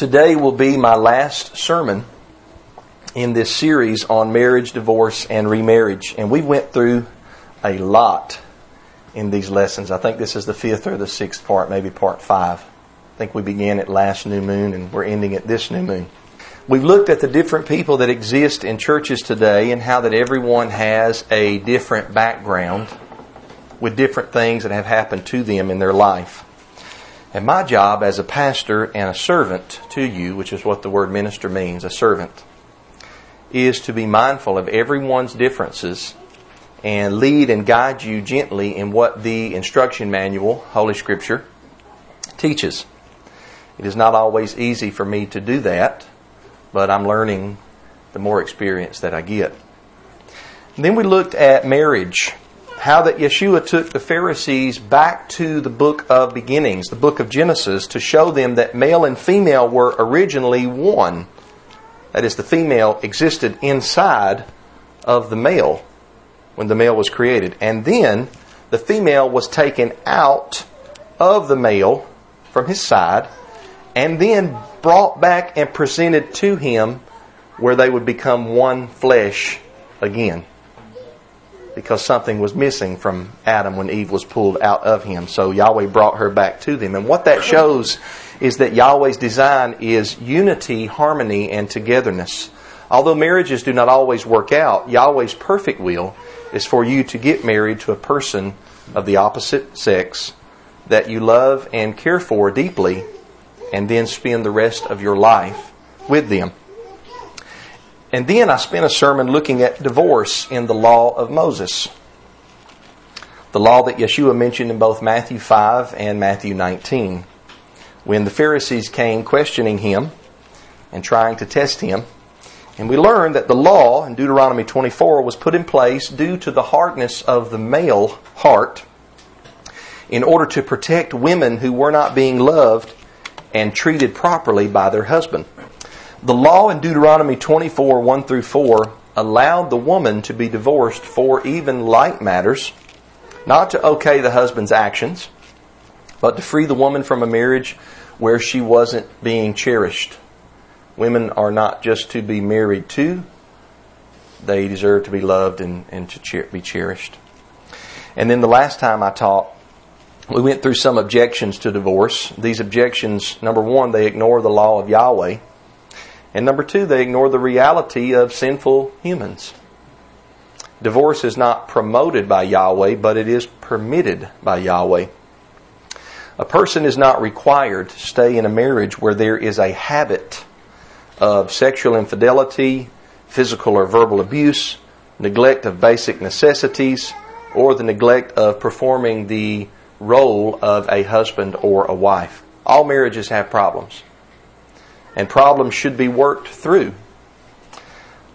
Today will be my last sermon in this series on marriage, divorce, and remarriage. And we went through a lot in these lessons. I think this is the fifth or the sixth part, maybe part five. I think we began at last new moon and we're ending at this new moon. We've looked at the different people that exist in churches today and how that everyone has a different background with different things that have happened to them in their life. And my job as a pastor and a servant to you, which is what the word minister means, a servant, is to be mindful of everyone's differences and lead and guide you gently in what the instruction manual, Holy Scripture, teaches. It is not always easy for me to do that, but I'm learning the more experience that I get. And then we looked at marriage how that Yeshua took the Pharisees back to the book of beginnings, the book of Genesis, to show them that male and female were originally one. That is, the female existed inside of the male when the male was created. And then the female was taken out of the male from his side and then brought back and presented to him where they would become one flesh again because something was missing from Adam when Eve was pulled out of him. So Yahweh brought her back to them. And what that shows is that Yahweh's design is unity, harmony, and togetherness. Although marriages do not always work out, Yahweh's perfect will is for you to get married to a person of the opposite sex that you love and care for deeply and then spend the rest of your life with them. And then I spent a sermon looking at divorce in the law of Moses. The law that Yeshua mentioned in both Matthew 5 and Matthew 19. When the Pharisees came questioning him and trying to test him, and we learned that the law in Deuteronomy 24 was put in place due to the hardness of the male heart in order to protect women who were not being loved and treated properly by their husband. The law in Deuteronomy 24, 1 through 4, allowed the woman to be divorced for even light matters, not to okay the husband's actions, but to free the woman from a marriage where she wasn't being cherished. Women are not just to be married to, they deserve to be loved and, and to be cherished. And then the last time I taught, we went through some objections to divorce. These objections, number one, they ignore the law of Yahweh. And number two, they ignore the reality of sinful humans. Divorce is not promoted by Yahweh, but it is permitted by Yahweh. A person is not required to stay in a marriage where there is a habit of sexual infidelity, physical or verbal abuse, neglect of basic necessities, or the neglect of performing the role of a husband or a wife. All marriages have problems and problems should be worked through.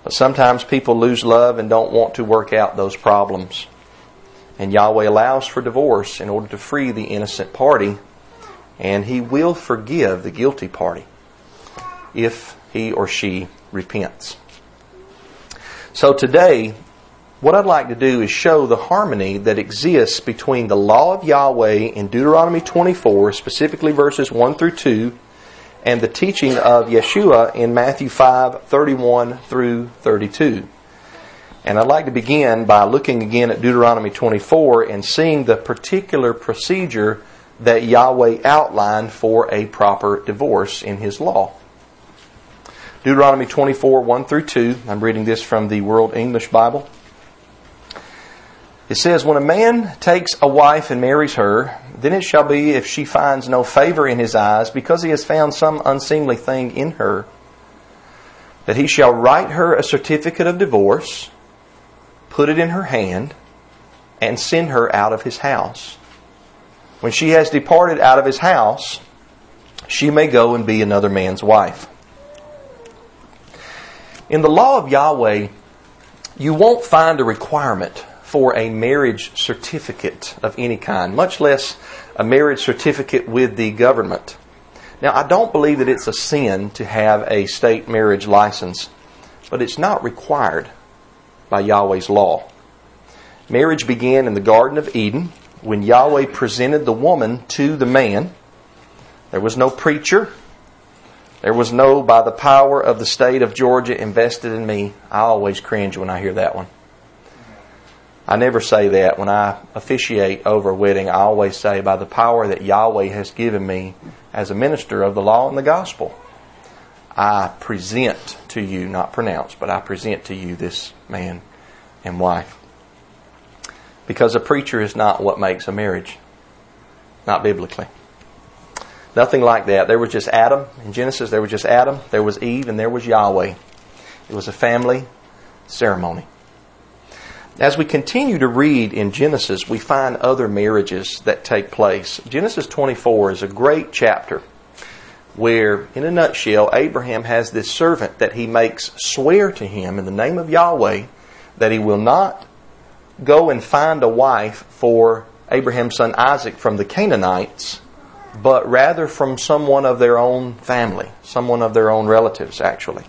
But sometimes people lose love and don't want to work out those problems. And Yahweh allows for divorce in order to free the innocent party, and He will forgive the guilty party if he or she repents. So today, what I'd like to do is show the harmony that exists between the law of Yahweh in Deuteronomy 24, specifically verses 1 through 2, and the teaching of Yeshua in Matthew 5 31 through 32. And I'd like to begin by looking again at Deuteronomy 24 and seeing the particular procedure that Yahweh outlined for a proper divorce in His law. Deuteronomy 24 1 through 2. I'm reading this from the World English Bible. It says, When a man takes a wife and marries her, then it shall be if she finds no favor in his eyes, because he has found some unseemly thing in her, that he shall write her a certificate of divorce, put it in her hand, and send her out of his house. When she has departed out of his house, she may go and be another man's wife. In the law of Yahweh, you won't find a requirement for a marriage certificate of any kind, much less a marriage certificate with the government. Now, I don't believe that it's a sin to have a state marriage license, but it's not required by Yahweh's law. Marriage began in the Garden of Eden when Yahweh presented the woman to the man. There was no preacher, There was no by the power of the state of Georgia invested in me. I always cringe when I hear that one. I never say that. When I officiate over a wedding, I always say, by the power that Yahweh has given me as a minister of the law and the gospel, I present to you, not pronounce, but I present to you this man and wife. Because a preacher is not what makes a marriage, not biblically. Nothing like that. There was just Adam in Genesis, there was just Adam, there was Eve, and there was Yahweh. It was a family ceremony. As we continue to read in Genesis, we find other marriages that take place. Genesis 24 is a great chapter where, in a nutshell, Abraham has this servant that he makes swear to him in the name of Yahweh that he will not go and find a wife for Abraham's son Isaac from the Canaanites, but rather from someone of their own family, someone of their own relatives, actually.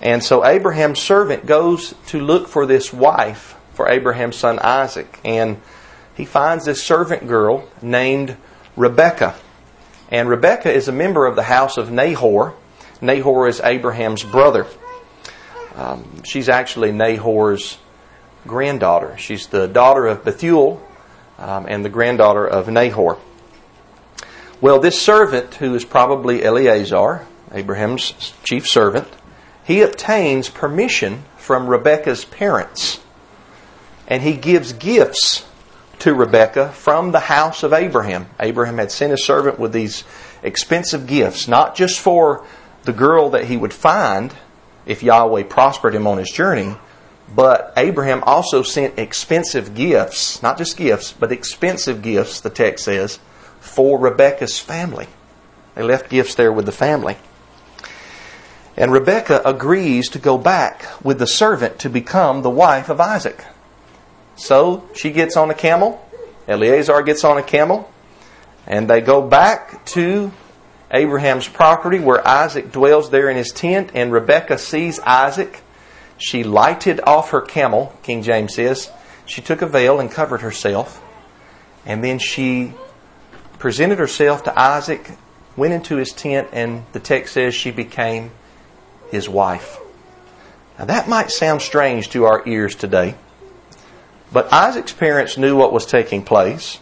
And so Abraham's servant goes to look for this wife for Abraham's son Isaac. And he finds this servant girl named Rebecca. And Rebecca is a member of the house of Nahor. Nahor is Abraham's brother. Um, she's actually Nahor's granddaughter. She's the daughter of Bethuel um, and the granddaughter of Nahor. Well, this servant, who is probably Eleazar, Abraham's chief servant, he obtains permission from Rebekah's parents. And he gives gifts to Rebekah from the house of Abraham. Abraham had sent his servant with these expensive gifts, not just for the girl that he would find if Yahweh prospered him on his journey, but Abraham also sent expensive gifts, not just gifts, but expensive gifts, the text says, for Rebekah's family. They left gifts there with the family. And Rebekah agrees to go back with the servant to become the wife of Isaac. So she gets on a camel, Eleazar gets on a camel, and they go back to Abraham's property where Isaac dwells there in his tent, and Rebekah sees Isaac. She lighted off her camel, King James says. She took a veil and covered herself. And then she presented herself to Isaac, went into his tent, and the text says she became his wife. Now that might sound strange to our ears today, but Isaac's parents knew what was taking place.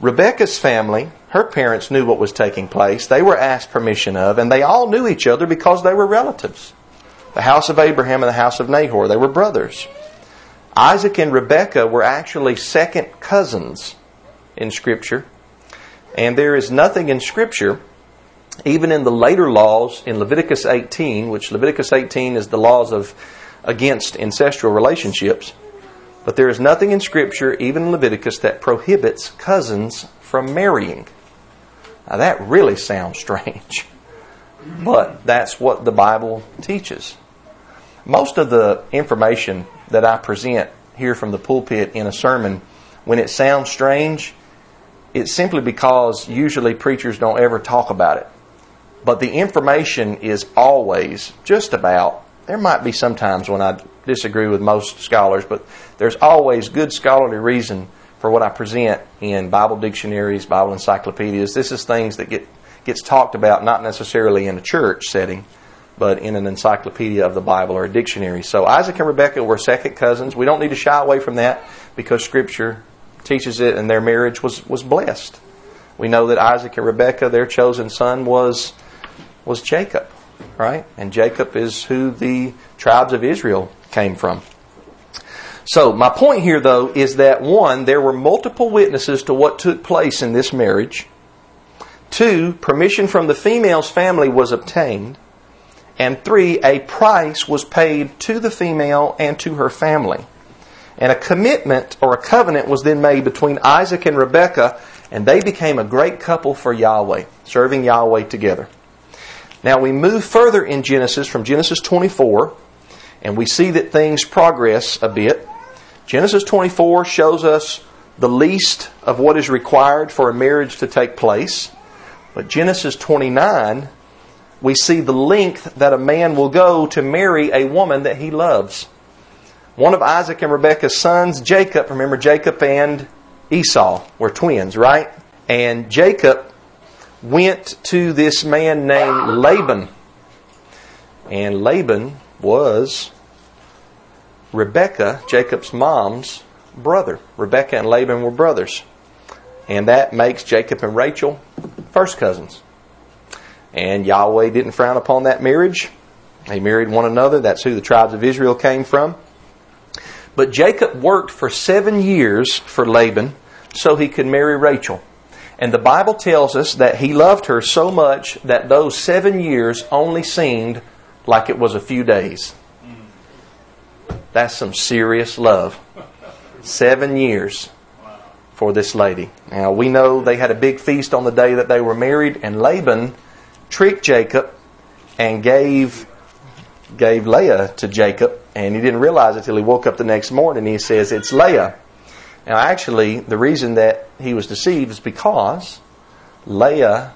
Rebecca's family, her parents knew what was taking place. They were asked permission of, and they all knew each other because they were relatives. The house of Abraham and the house of Nahor, they were brothers. Isaac and Rebekah were actually second cousins in Scripture. And there is nothing in Scripture even in the later laws in Leviticus 18, which Leviticus 18 is the laws of against incestual relationships, but there is nothing in Scripture, even in Leviticus, that prohibits cousins from marrying. Now that really sounds strange, but that's what the Bible teaches. Most of the information that I present here from the pulpit in a sermon, when it sounds strange, it's simply because usually preachers don't ever talk about it. But the information is always just about, there might be some times when I disagree with most scholars, but there's always good scholarly reason for what I present in Bible dictionaries, Bible encyclopedias. This is things that get gets talked about not necessarily in a church setting, but in an encyclopedia of the Bible or a dictionary. So Isaac and Rebekah were second cousins. We don't need to shy away from that because Scripture teaches it, and their marriage was was blessed. We know that Isaac and Rebekah, their chosen son, was was Jacob, right? And Jacob is who the tribes of Israel came from. So, my point here, though, is that one, there were multiple witnesses to what took place in this marriage. Two, permission from the female's family was obtained. And three, a price was paid to the female and to her family. And a commitment or a covenant was then made between Isaac and Rebekah, and they became a great couple for Yahweh, serving Yahweh together. Now we move further in Genesis from Genesis 24, and we see that things progress a bit. Genesis 24 shows us the least of what is required for a marriage to take place. But Genesis 29, we see the length that a man will go to marry a woman that he loves. One of Isaac and Rebekah's sons, Jacob, remember Jacob and Esau were twins, right? And Jacob went to this man named Laban. And Laban was Rebekah, Jacob's mom's brother. Rebekah and Laban were brothers. And that makes Jacob and Rachel first cousins. And Yahweh didn't frown upon that marriage. They married one another. That's who the tribes of Israel came from. But Jacob worked for seven years for Laban so he could marry Rachel. And the Bible tells us that he loved her so much that those seven years only seemed like it was a few days. That's some serious love. Seven years for this lady. Now, we know they had a big feast on the day that they were married, and Laban tricked Jacob and gave gave Leah to Jacob, and he didn't realize it until he woke up the next morning. He says, It's Leah. Now, actually, the reason that he was deceived is because Leah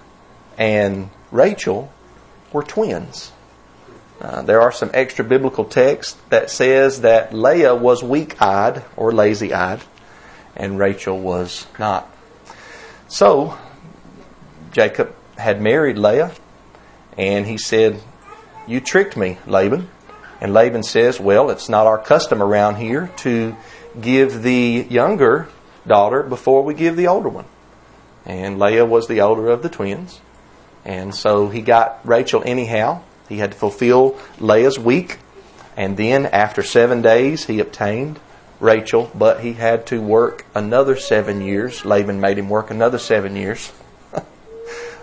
and Rachel were twins. Uh, there are some extra biblical texts that says that Leah was weak-eyed or lazy-eyed, and Rachel was not. So Jacob had married Leah, and he said, "You tricked me, Laban." And Laban says, "Well, it's not our custom around here to give the younger daughter before we give the older one." And Leah was the older of the twins, and so he got Rachel anyhow. He had to fulfill Leah's week. And then after seven days, he obtained Rachel, but he had to work another seven years. Laban made him work another seven years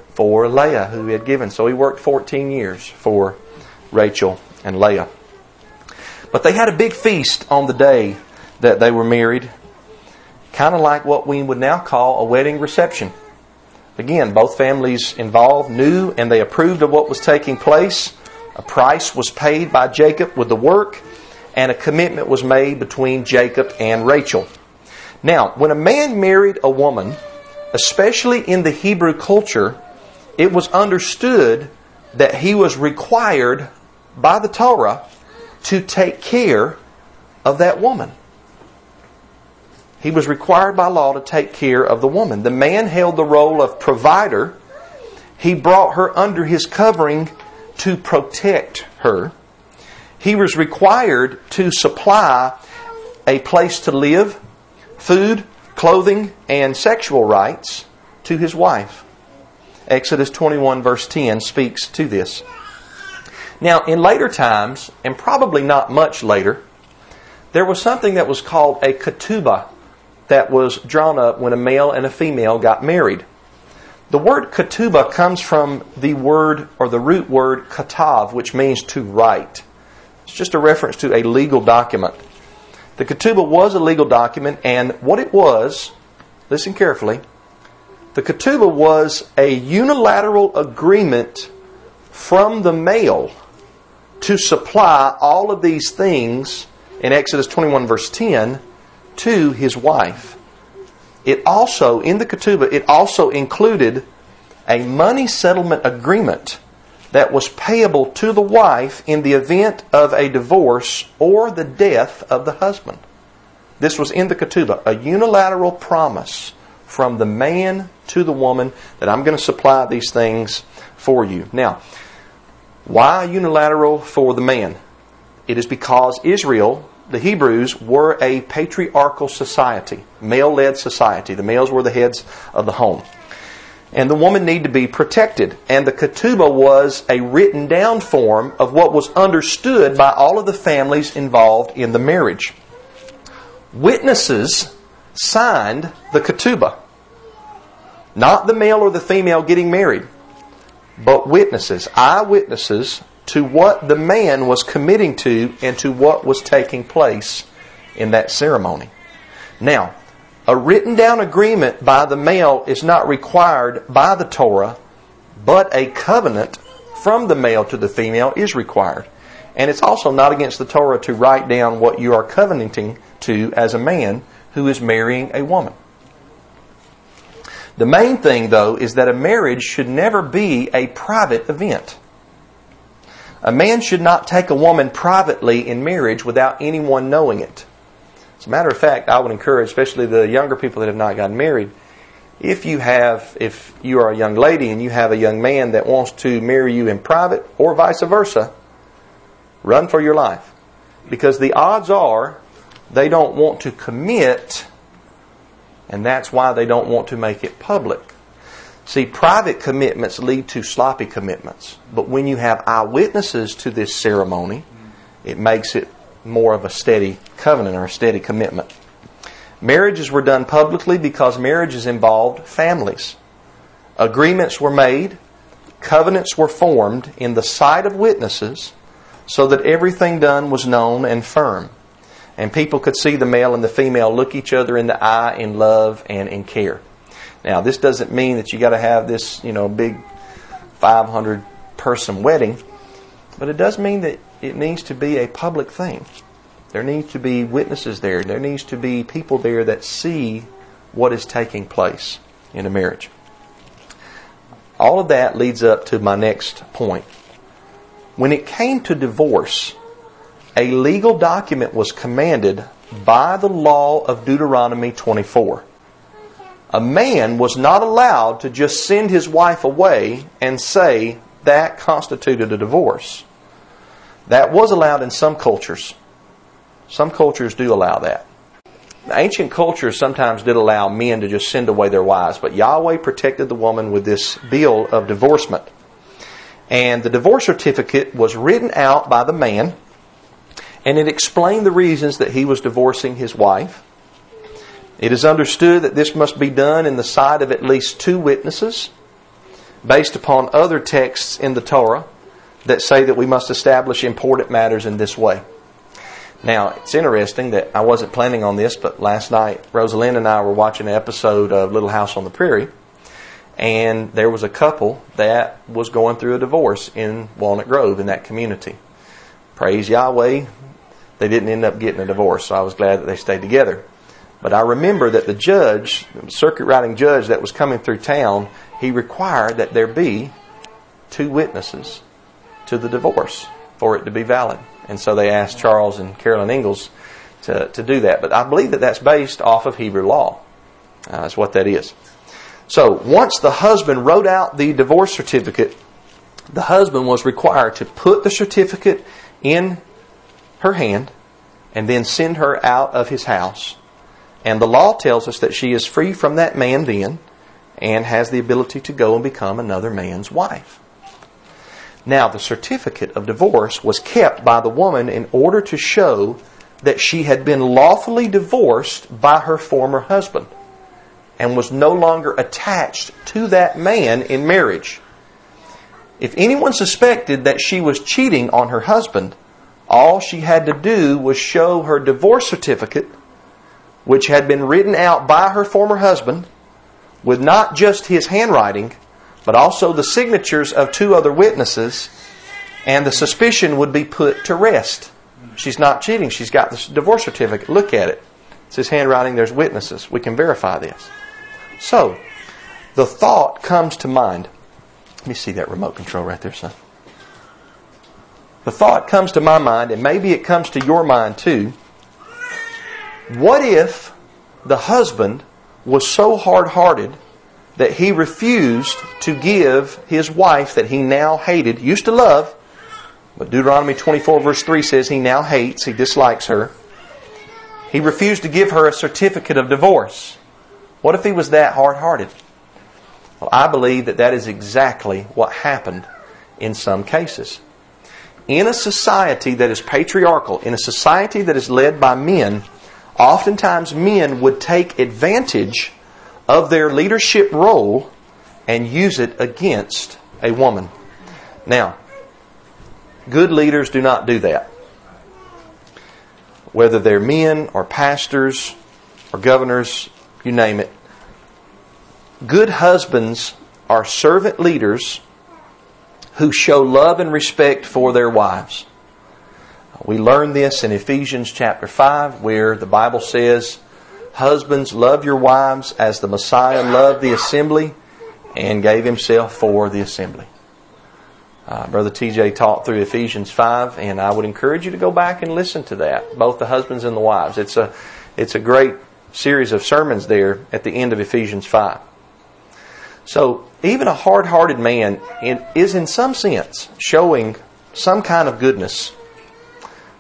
for Leah, who he had given. So he worked 14 years for Rachel and Leah. But they had a big feast on the day that they were married, kind of like what we would now call a wedding reception. Again, both families involved knew and they approved of what was taking place. A price was paid by Jacob with the work, and a commitment was made between Jacob and Rachel. Now, when a man married a woman, especially in the Hebrew culture, it was understood that he was required by the Torah to take care of that woman. He was required by law to take care of the woman. The man held the role of provider. He brought her under his covering to protect her. He was required to supply a place to live, food, clothing, and sexual rights to his wife. Exodus 21, verse 10 speaks to this. Now, in later times, and probably not much later, there was something that was called a ketubah that was drawn up when a male and a female got married. The word ketubah comes from the word or the root word katav, which means to write. It's just a reference to a legal document. The ketubah was a legal document, and what it was, listen carefully, the ketubah was a unilateral agreement from the male to supply all of these things in Exodus 21, verse 10, to his wife. It also, in the ketubah, it also included a money settlement agreement that was payable to the wife in the event of a divorce or the death of the husband. This was in the ketubah, a unilateral promise from the man to the woman that I'm going to supply these things for you. Now, why unilateral for the man? It is because Israel the Hebrews were a patriarchal society, male led society. The males were the heads of the home. And the woman needed to be protected. And the ketubah was a written down form of what was understood by all of the families involved in the marriage. Witnesses signed the ketubah. Not the male or the female getting married, but witnesses, eyewitnesses to what the man was committing to and to what was taking place in that ceremony. Now, a written down agreement by the male is not required by the Torah, but a covenant from the male to the female is required. And it's also not against the Torah to write down what you are covenanting to as a man who is marrying a woman. The main thing, though, is that a marriage should never be a private event. A man should not take a woman privately in marriage without anyone knowing it. As a matter of fact, I would encourage, especially the younger people that have not gotten married, if you have, if you are a young lady and you have a young man that wants to marry you in private or vice versa, run for your life. Because the odds are they don't want to commit, and that's why they don't want to make it public. See, private commitments lead to sloppy commitments. But when you have eyewitnesses to this ceremony, it makes it more of a steady covenant or a steady commitment. Marriages were done publicly because marriages involved families. Agreements were made, covenants were formed in the sight of witnesses so that everything done was known and firm. And people could see the male and the female look each other in the eye in love and in care. Now, this doesn't mean that you got to have this, you know, big 500 person wedding, but it does mean that it needs to be a public thing. There needs to be witnesses there. There needs to be people there that see what is taking place in a marriage. All of that leads up to my next point. When it came to divorce, a legal document was commanded by the law of Deuteronomy 24. A man was not allowed to just send his wife away and say that constituted a divorce. That was allowed in some cultures. Some cultures do allow that. Ancient cultures sometimes did allow men to just send away their wives, but Yahweh protected the woman with this bill of divorcement. And the divorce certificate was written out by the man, and it explained the reasons that he was divorcing his wife. It is understood that this must be done in the sight of at least two witnesses, based upon other texts in the Torah that say that we must establish important matters in this way. Now, it's interesting that I wasn't planning on this, but last night, Rosalind and I were watching an episode of Little House on the Prairie, and there was a couple that was going through a divorce in Walnut Grove in that community. Praise Yahweh, they didn't end up getting a divorce, so I was glad that they stayed together. But I remember that the judge, the circuit riding judge that was coming through town, he required that there be two witnesses to the divorce for it to be valid. And so they asked Charles and Carolyn Ingalls to, to do that. But I believe that that's based off of Hebrew law. Uh, that's what that is. So once the husband wrote out the divorce certificate, the husband was required to put the certificate in her hand and then send her out of his house. And the law tells us that she is free from that man then and has the ability to go and become another man's wife. Now, the certificate of divorce was kept by the woman in order to show that she had been lawfully divorced by her former husband and was no longer attached to that man in marriage. If anyone suspected that she was cheating on her husband, all she had to do was show her divorce certificate, which had been written out by her former husband, with not just his handwriting, but also the signatures of two other witnesses, and the suspicion would be put to rest. She's not cheating. She's got the divorce certificate. Look at it. It's his handwriting. There's witnesses. We can verify this. So, the thought comes to mind. Let me see that remote control right there, son. The thought comes to my mind, and maybe it comes to your mind too. What if the husband was so hard hearted that he refused to give his wife that he now hated, used to love, but Deuteronomy 24 verse 3 says he now hates, he dislikes her. He refused to give her a certificate of divorce. What if he was that hard hearted? Well, I believe that that is exactly what happened in some cases. In a society that is patriarchal, in a society that is led by men, oftentimes men would take advantage of their leadership role and use it against a woman. Now, good leaders do not do that. Whether they're men or pastors or governors, you name it. Good husbands are servant leaders who show love and respect for their wives. We learn this in Ephesians chapter 5 where the Bible says, Husbands, love your wives as the Messiah loved the assembly and gave himself for the assembly. Uh, Brother TJ taught through Ephesians 5, and I would encourage you to go back and listen to that, both the husbands and the wives. It's a, it's a great series of sermons there at the end of Ephesians 5. So even a hard hearted man is, in some sense, showing some kind of goodness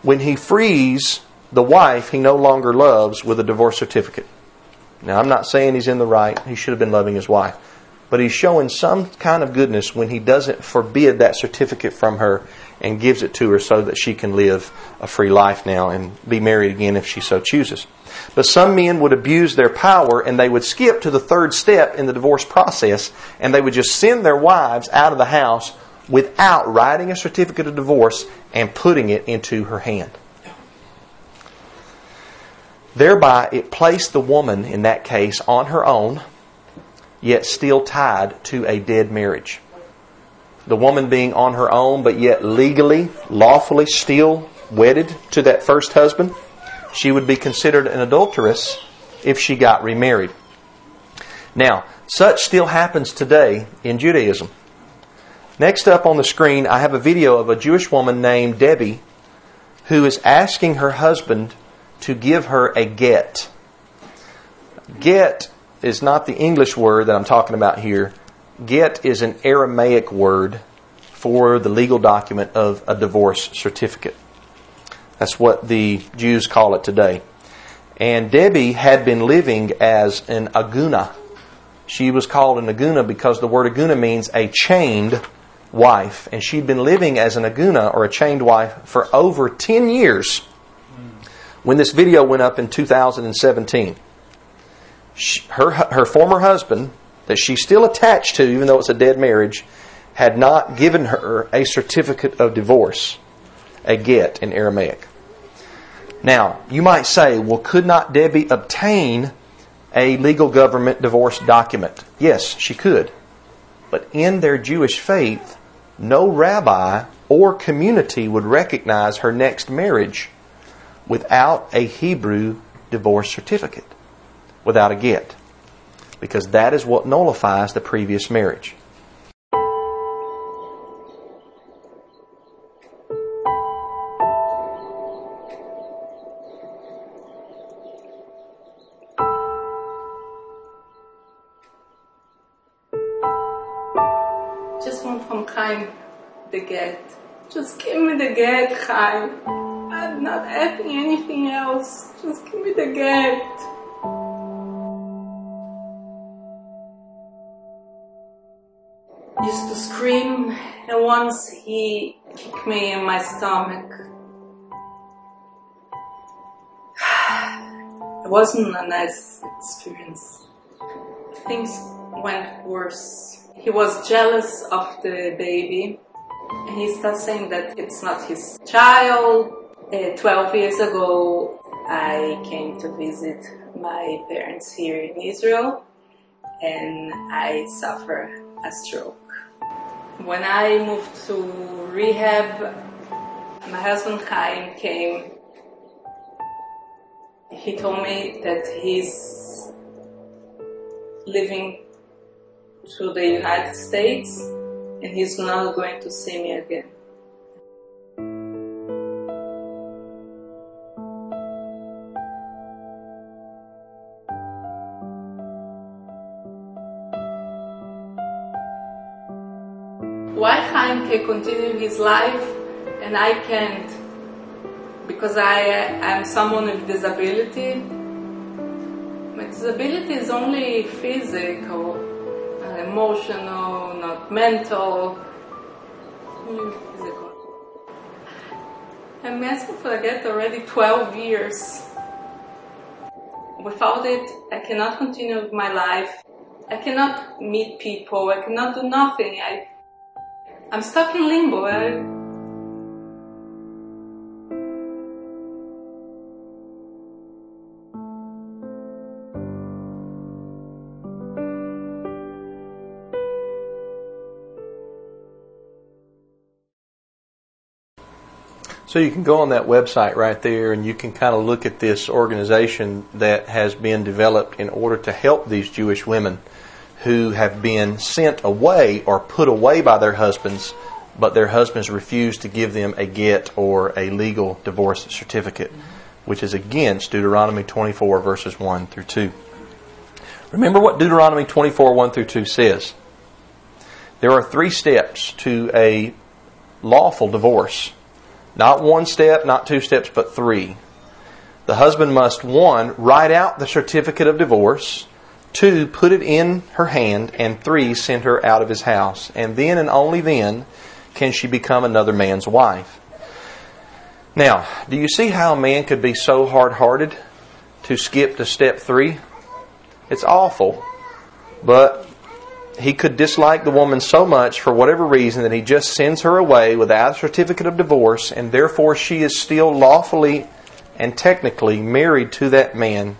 when he frees the wife he no longer loves with a divorce certificate. Now, I'm not saying he's in the right. He should have been loving his wife. But he's showing some kind of goodness when he doesn't forbid that certificate from her and gives it to her so that she can live a free life now and be married again if she so chooses. But some men would abuse their power and they would skip to the third step in the divorce process and they would just send their wives out of the house without writing a certificate of divorce and putting it into her hand. Thereby, it placed the woman in that case on her own, yet still tied to a dead marriage. The woman being on her own, but yet legally, lawfully still wedded to that first husband, she would be considered an adulteress if she got remarried. Now, such still happens today in Judaism. Next up on the screen, I have a video of a Jewish woman named Debbie who is asking her husband to give her a get. Get is not the English word that I'm talking about here. Get is an Aramaic word for the legal document of a divorce certificate. That's what the Jews call it today. And Debbie had been living as an aguna. She was called an aguna because the word aguna means a chained wife. And she'd been living as an aguna or a chained wife for over 10 years when this video went up in 2017. She, her, her former husband, that she's still attached to, even though it's a dead marriage, had not given her a certificate of divorce, a get in Aramaic. Now, you might say, well, could not Debbie obtain a legal government divorce document? Yes, she could. But in their Jewish faith, no rabbi or community would recognize her next marriage without a Hebrew divorce certificate, without a get, because that is what nullifies the previous marriage. The get. Just give me the get, Chaim. I'm not asking anything else. Just give me the get. Used to scream, and once he kicked me in my stomach. It wasn't a nice experience. Things went worse. He was jealous of the baby and he starts saying that it's not his child. Uh, 12 years ago, I came to visit my parents here in Israel and I suffered a stroke. When I moved to rehab, my husband Chaim came. He told me that he's living to the United States and he's not going to see me again. Why Chaim can continue his life and I can't? Because I am someone with disability. My disability is only physical, emotional, not mental, hmm, physical. I'm asking for that already 12 years. Without it, I cannot continue with my life. I cannot meet people. I cannot do nothing. I, I'm stuck in limbo. I, So you can go on that website right there and you can kind of look at this organization that has been developed in order to help these Jewish women who have been sent away or put away by their husbands, but their husbands refuse to give them a get or a legal divorce certificate, which is against Deuteronomy 24 verses 1 through 2. Remember what Deuteronomy 24 1 through 2 says. There are three steps to a lawful divorce. Not one step, not two steps, but three. The husband must, one, write out the certificate of divorce, two, put it in her hand, and three, send her out of his house. And then and only then can she become another man's wife. Now, do you see how a man could be so hard hearted to skip to step three? It's awful, but he could dislike the woman so much for whatever reason that he just sends her away without a certificate of divorce, and therefore she is still lawfully and technically married to that man,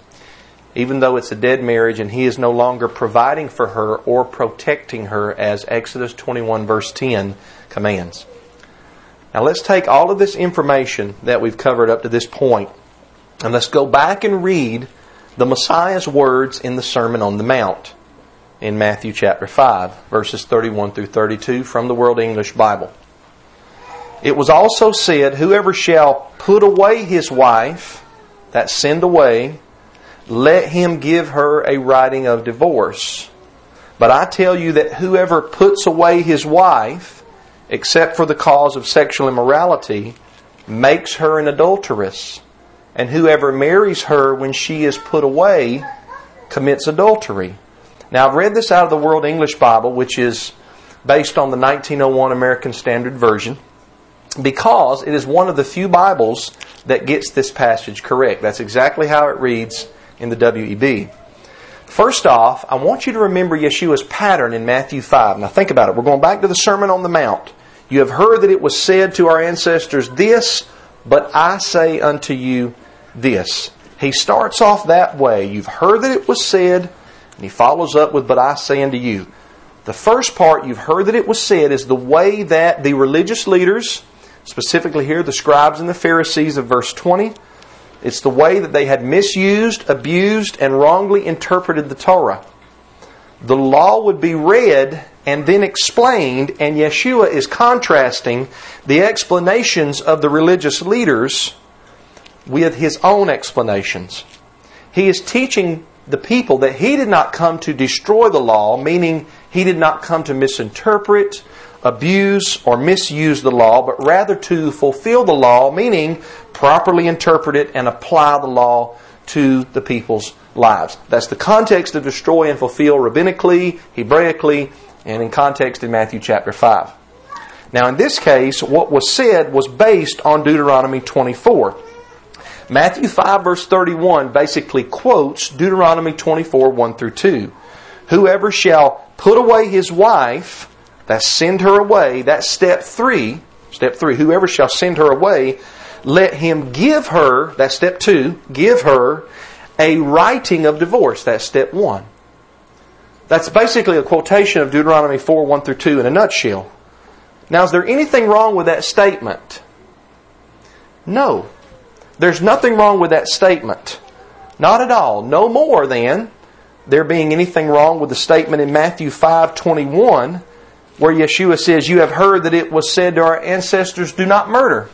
even though it's a dead marriage and he is no longer providing for her or protecting her, as Exodus 21, verse 10 commands. Now let's take all of this information that we've covered up to this point and let's go back and read the Messiah's words in the Sermon on the Mount in Matthew chapter 5, verses 31 through 32 from the World English Bible. It was also said, Whoever shall put away his wife, that send away, let him give her a writing of divorce. But I tell you that whoever puts away his wife, except for the cause of sexual immorality, makes her an adulteress. And whoever marries her when she is put away commits adultery. Now, I've read this out of the World English Bible, which is based on the 1901 American Standard Version, because it is one of the few Bibles that gets this passage correct. That's exactly how it reads in the WEB. First off, I want you to remember Yeshua's pattern in Matthew 5. Now think about it. We're going back to the Sermon on the Mount. You have heard that it was said to our ancestors, This, but I say unto you this. He starts off that way. You've heard that it was said, and he follows up with, But I say unto you. The first part, you've heard that it was said, is the way that the religious leaders, specifically here the scribes and the Pharisees of verse 20, it's the way that they had misused, abused, and wrongly interpreted the Torah. The law would be read and then explained, and Yeshua is contrasting the explanations of the religious leaders with his own explanations. He is teaching the people that he did not come to destroy the law, meaning he did not come to misinterpret, abuse, or misuse the law, but rather to fulfill the law, meaning properly interpret it and apply the law to the people's lives. That's the context of destroy and fulfill rabbinically, Hebraically, and in context in Matthew chapter 5. Now, in this case, what was said was based on Deuteronomy 24. Matthew 5, verse 31 basically quotes Deuteronomy 24, 1 through 2. Whoever shall put away his wife, that's send her away, that's step 3. Step 3. Whoever shall send her away, let him give her, that's step 2, give her a writing of divorce, that's step 1. That's basically a quotation of Deuteronomy 4 1 through 2 in a nutshell. Now, is there anything wrong with that statement? No. There's nothing wrong with that statement. Not at all. No more than there being anything wrong with the statement in Matthew 5:21 where Yeshua says, "You have heard that it was said to our ancestors, do not murder."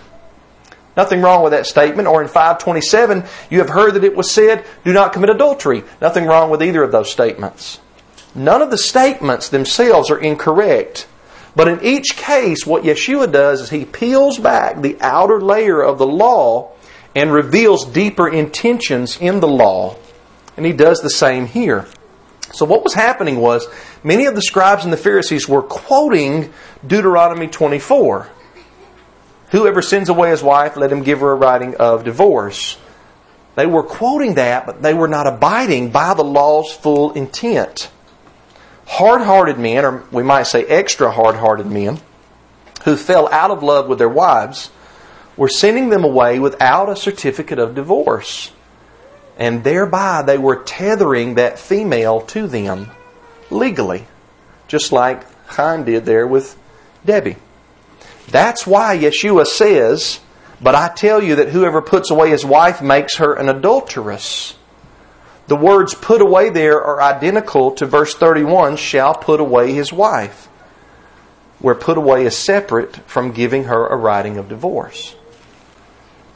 Nothing wrong with that statement. Or in 527, you have heard that it was said, do not commit adultery. Nothing wrong with either of those statements. None of the statements themselves are incorrect. But in each case, what Yeshua does is he peels back the outer layer of the law and reveals deeper intentions in the law. And he does the same here. So what was happening was many of the scribes and the Pharisees were quoting Deuteronomy 24. Whoever sends away his wife, let him give her a writing of divorce. They were quoting that, but they were not abiding by the law's full intent hard hearted men, or we might say extra hard hearted men, who fell out of love with their wives, were sending them away without a certificate of divorce. And thereby they were tethering that female to them legally, just like Chaim did there with Debbie. That's why Yeshua says, But I tell you that whoever puts away his wife makes her an adulteress. The words put away there are identical to verse 31 shall put away his wife, where put away is separate from giving her a writing of divorce.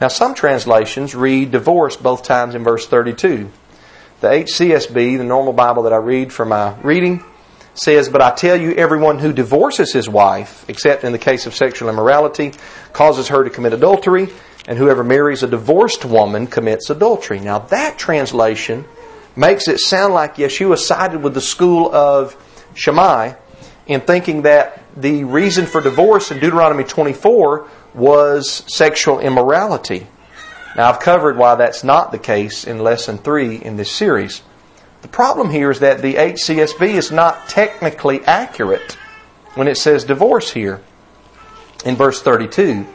Now, some translations read divorce both times in verse 32. The HCSB, the normal Bible that I read for my reading, says, But I tell you, everyone who divorces his wife, except in the case of sexual immorality, causes her to commit adultery, and whoever marries a divorced woman commits adultery. Now, that translation makes it sound like Yeshua sided with the school of Shammai in thinking that the reason for divorce in Deuteronomy 24 was sexual immorality. Now, I've covered why that's not the case in lesson 3 in this series. The problem here is that the HCSB is not technically accurate when it says divorce here in verse 32.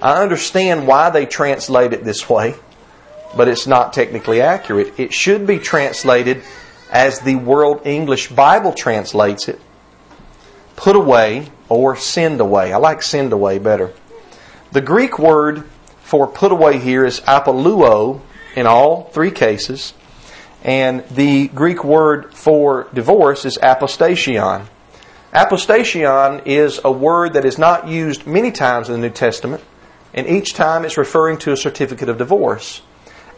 I understand why they translate it this way, but it's not technically accurate. It should be translated as the World English Bible translates it put away or send away. I like send away better. The Greek word for put away here is apoluo in all three cases. And the Greek word for divorce is apostasion. Apostasion is a word that is not used many times in the New Testament, and each time it's referring to a certificate of divorce.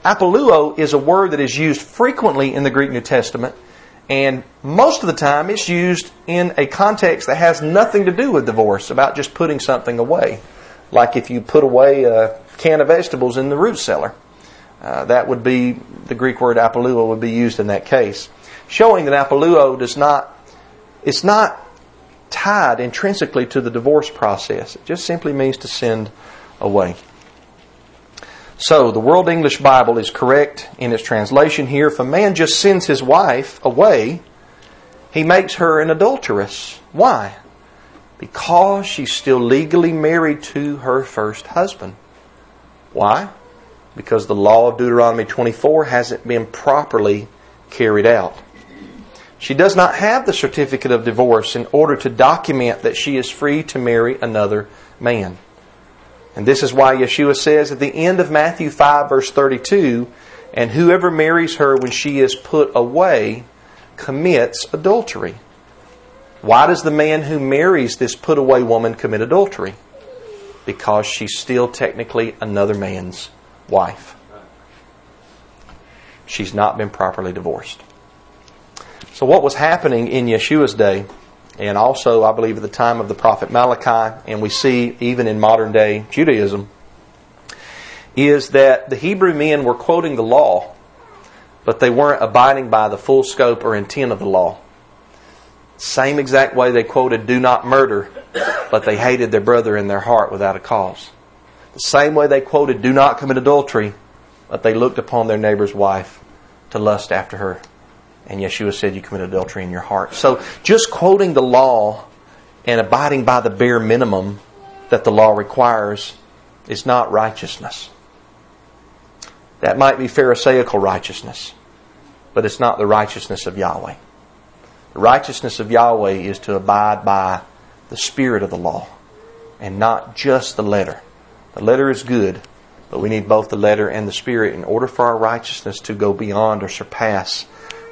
Apoluo is a word that is used frequently in the Greek New Testament, and most of the time it's used in a context that has nothing to do with divorce, about just putting something away. Like if you put away a can of vegetables in the root cellar. Uh, that would be, the Greek word apoluo would be used in that case. Showing that apoluo does not, it's not tied intrinsically to the divorce process. It just simply means to send away. So, the World English Bible is correct in its translation here. If a man just sends his wife away, he makes her an adulteress. Why? Because she's still legally married to her first husband. Why? Because the law of Deuteronomy 24 hasn't been properly carried out. She does not have the certificate of divorce in order to document that she is free to marry another man. And this is why Yeshua says at the end of Matthew 5, verse 32, and whoever marries her when she is put away commits adultery. Why does the man who marries this put away woman commit adultery? Because she's still technically another man's wife. She's not been properly divorced. So, what was happening in Yeshua's day, and also I believe at the time of the prophet Malachi, and we see even in modern day Judaism, is that the Hebrew men were quoting the law, but they weren't abiding by the full scope or intent of the law. Same exact way they quoted, do not murder, but they hated their brother in their heart without a cause. The same way they quoted, do not commit adultery, but they looked upon their neighbor's wife to lust after her and Yeshua said you commit adultery in your heart. So just quoting the law and abiding by the bare minimum that the law requires is not righteousness. That might be Pharisaical righteousness, but it's not the righteousness of Yahweh. The righteousness of Yahweh is to abide by the spirit of the law and not just the letter. The letter is good, but we need both the letter and the spirit in order for our righteousness to go beyond or surpass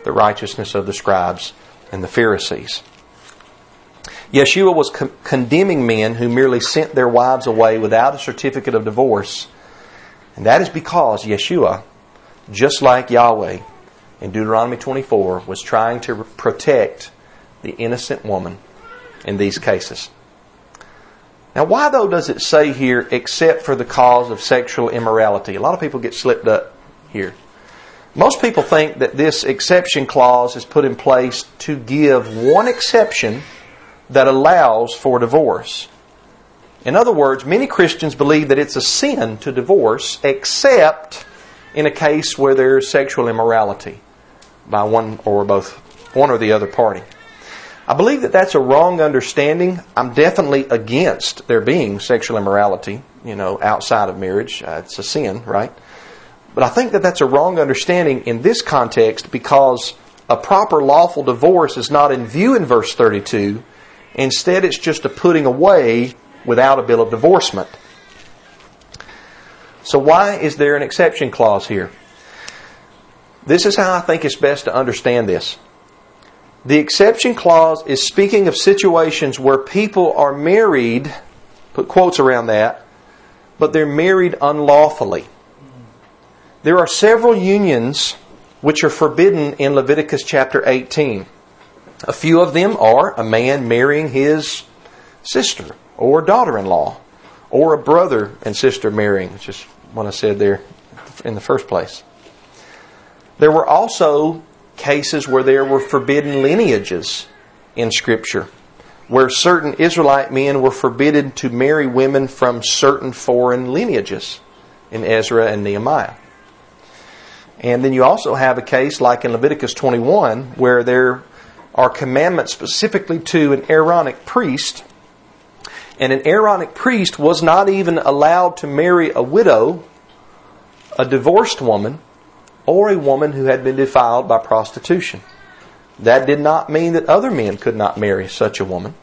the righteousness of the scribes and the Pharisees. Yeshua was con- condemning men who merely sent their wives away without a certificate of divorce. And that is because Yeshua, just like Yahweh in Deuteronomy 24, was trying to protect the innocent woman in these cases. Now, why though does it say here, except for the cause of sexual immorality? A lot of people get slipped up here. Most people think that this exception clause is put in place to give one exception that allows for divorce. In other words, many Christians believe that it's a sin to divorce except in a case where there's sexual immorality by one or both one or the other party. I believe that that's a wrong understanding. I'm definitely against there being sexual immorality, you know, outside of marriage. Uh, it's a sin, right? But I think that that's a wrong understanding in this context because a proper lawful divorce is not in view in verse 32. Instead, it's just a putting away without a bill of divorcement. So, why is there an exception clause here? This is how I think it's best to understand this. The exception clause is speaking of situations where people are married, put quotes around that, but they're married unlawfully. There are several unions which are forbidden in Leviticus chapter 18. A few of them are a man marrying his sister or daughter in law, or a brother and sister marrying, which is what I said there in the first place. There were also cases where there were forbidden lineages in Scripture, where certain Israelite men were forbidden to marry women from certain foreign lineages in Ezra and Nehemiah. And then you also have a case like in Leviticus 21 where there are commandments specifically to an Aaronic priest. And an Aaronic priest was not even allowed to marry a widow, a divorced woman, or a woman who had been defiled by prostitution. That did not mean that other men could not marry such a woman,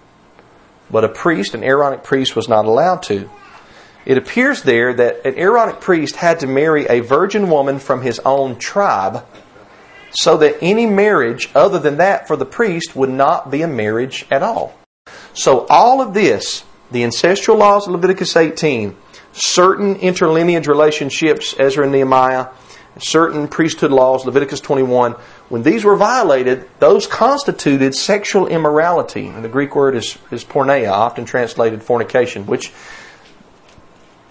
but a priest, an Aaronic priest, was not allowed to. It appears there that an Aaronic priest had to marry a virgin woman from his own tribe so that any marriage other than that for the priest would not be a marriage at all. So all of this, the incestual laws of Leviticus 18, certain interlineage relationships, Ezra and Nehemiah, certain priesthood laws, Leviticus 21, when these were violated, those constituted sexual immorality. And the Greek word is, is porneia, often translated fornication, which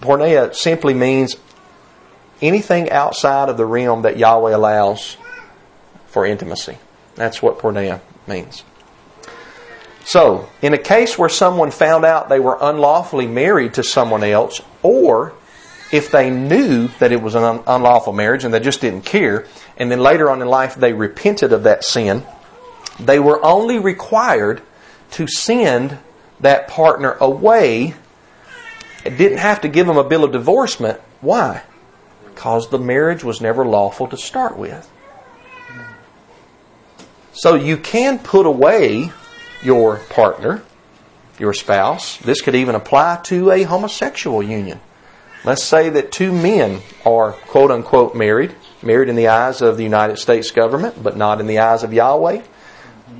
porneia simply means anything outside of the realm that Yahweh allows for intimacy. That's what porneia means. So, in a case where someone found out they were unlawfully married to someone else, or if they knew that it was an unlawful marriage and they just didn't care, and then later on in life they repented of that sin, they were only required to send that partner away. It didn't have to give them a bill of divorcement. Why? Because the marriage was never lawful to start with. So you can put away your partner, your spouse. This could even apply to a homosexual union. Let's say that two men are quote unquote married, married in the eyes of the United States government, but not in the eyes of Yahweh.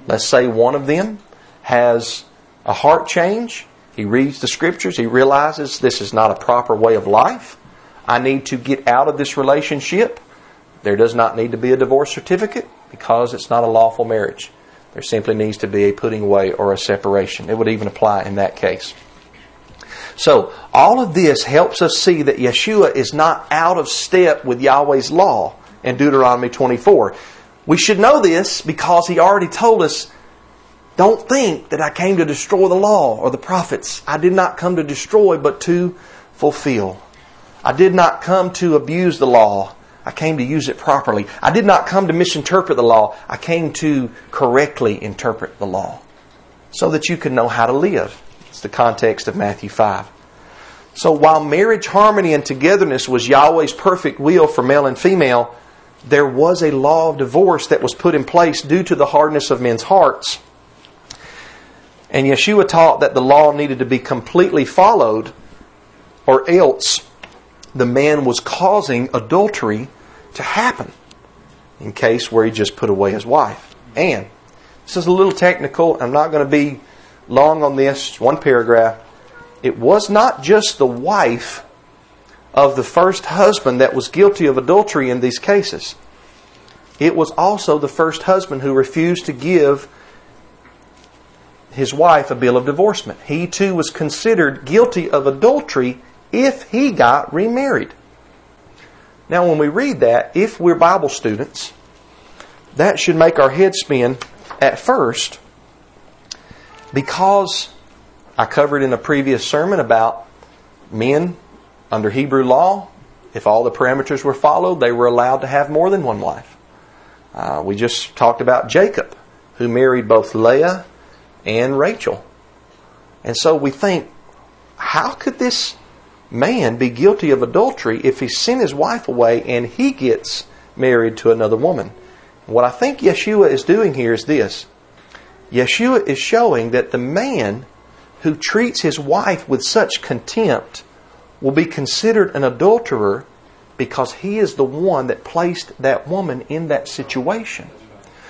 Let's say one of them has a heart change. He reads the scriptures. He realizes this is not a proper way of life. I need to get out of this relationship. There does not need to be a divorce certificate because it's not a lawful marriage. There simply needs to be a putting away or a separation. It would even apply in that case. So, all of this helps us see that Yeshua is not out of step with Yahweh's law in Deuteronomy 24. We should know this because he already told us don't think that I came to destroy the law or the prophets. I did not come to destroy, but to fulfill. I did not come to abuse the law. I came to use it properly. I did not come to misinterpret the law. I came to correctly interpret the law so that you can know how to live. It's the context of Matthew 5. So while marriage harmony and togetherness was Yahweh's perfect will for male and female, there was a law of divorce that was put in place due to the hardness of men's hearts. And Yeshua taught that the law needed to be completely followed, or else the man was causing adultery to happen in case where he just put away his wife. And this is a little technical. I'm not going to be long on this. One paragraph. It was not just the wife of the first husband that was guilty of adultery in these cases. It was also the first husband who refused to give his wife a bill of divorcement. He too was considered guilty of adultery if he got remarried. Now, when we read that, if we're Bible students, that should make our head spin at first because I covered in a previous sermon about men under Hebrew law, if all the parameters were followed, they were allowed to have more than one wife. Uh, we just talked about Jacob, who married both Leah and Rachel. And so we think, how could this man be guilty of adultery if he sent his wife away and he gets married to another woman? What I think Yeshua is doing here is this Yeshua is showing that the man who treats his wife with such contempt will be considered an adulterer because he is the one that placed that woman in that situation.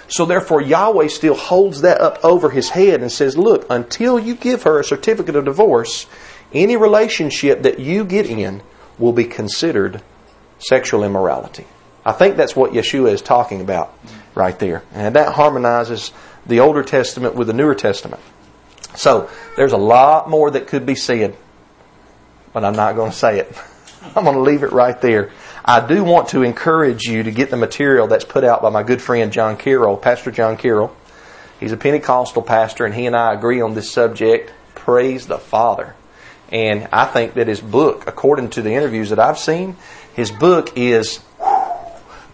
So therefore, Yahweh still holds that up over his head and says, Look, until you give her a certificate of divorce, any relationship that you get in will be considered sexual immorality. I think that's what Yeshua is talking about right there. And that harmonizes the Older Testament with the Newer Testament. So there's a lot more that could be said, but I'm not going to say it. I'm going to leave it right there. I do want to encourage you to get the material that's put out by my good friend John Carroll, Pastor John Carroll. He's a Pentecostal pastor, and he and I agree on this subject. Praise the Father. And I think that his book, according to the interviews that I've seen, his book is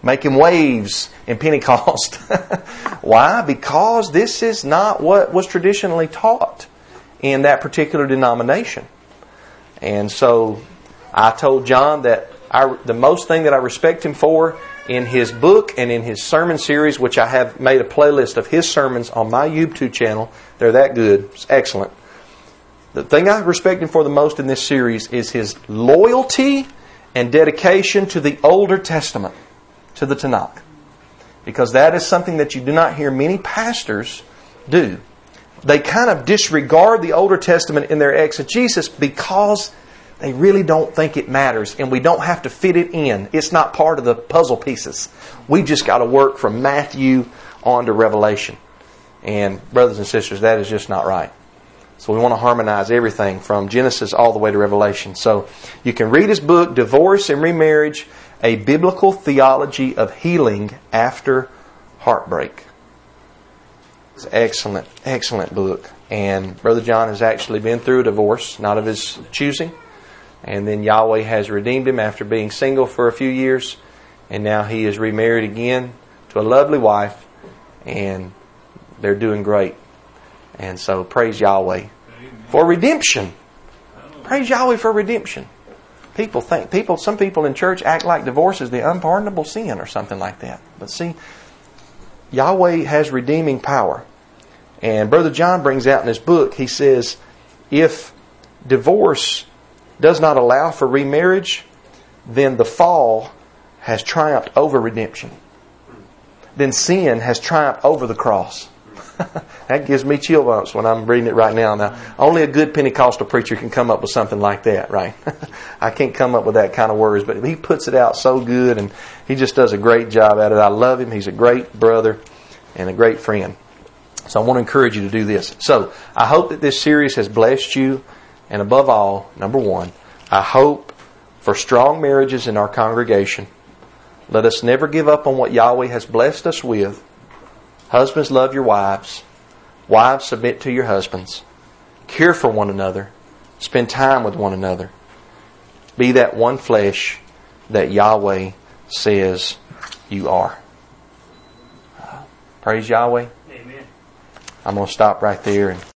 making waves in Pentecost. Why? Because this is not what was traditionally taught in that particular denomination. And so I told John that I, the most thing that I respect him for in his book and in his sermon series, which I have made a playlist of his sermons on my YouTube channel. They're that good. It's excellent. The thing I respect him for the most in this series is his loyalty and dedication to the Older Testament, to the Tanakh. Because that is something that you do not hear many pastors do. They kind of disregard the Older Testament in their exegesis because they really don't think it matters and we don't have to fit it in. It's not part of the puzzle pieces. We just got to work from Matthew on to Revelation. And brothers and sisters, that is just not right. So we want to harmonize everything from Genesis all the way to Revelation. So you can read his book, Divorce and Remarriage, a biblical theology of healing after heartbreak. It's an excellent, excellent book. And Brother John has actually been through a divorce, not of his choosing. And then Yahweh has redeemed him after being single for a few years. And now he is remarried again to a lovely wife. And they're doing great. And so praise Yahweh for redemption. Praise Yahweh for redemption. People think people some people in church act like divorce is the unpardonable sin or something like that. But see, Yahweh has redeeming power. And Brother John brings out in his book, he says, if divorce does not allow for remarriage, then the fall has triumphed over redemption. Then sin has triumphed over the cross. that gives me chill bumps when I'm reading it right now. Now, only a good Pentecostal preacher can come up with something like that, right? I can't come up with that kind of words, but he puts it out so good and he just does a great job at it. I love him. He's a great brother and a great friend. So I want to encourage you to do this. So I hope that this series has blessed you. And above all, number one, I hope for strong marriages in our congregation. Let us never give up on what Yahweh has blessed us with Husbands, love your wives. Wives, submit to your husbands. Care for one another. Spend time with one another. Be that one flesh that Yahweh says you are. praise Yahweh. Amen. I'm going to stop right there and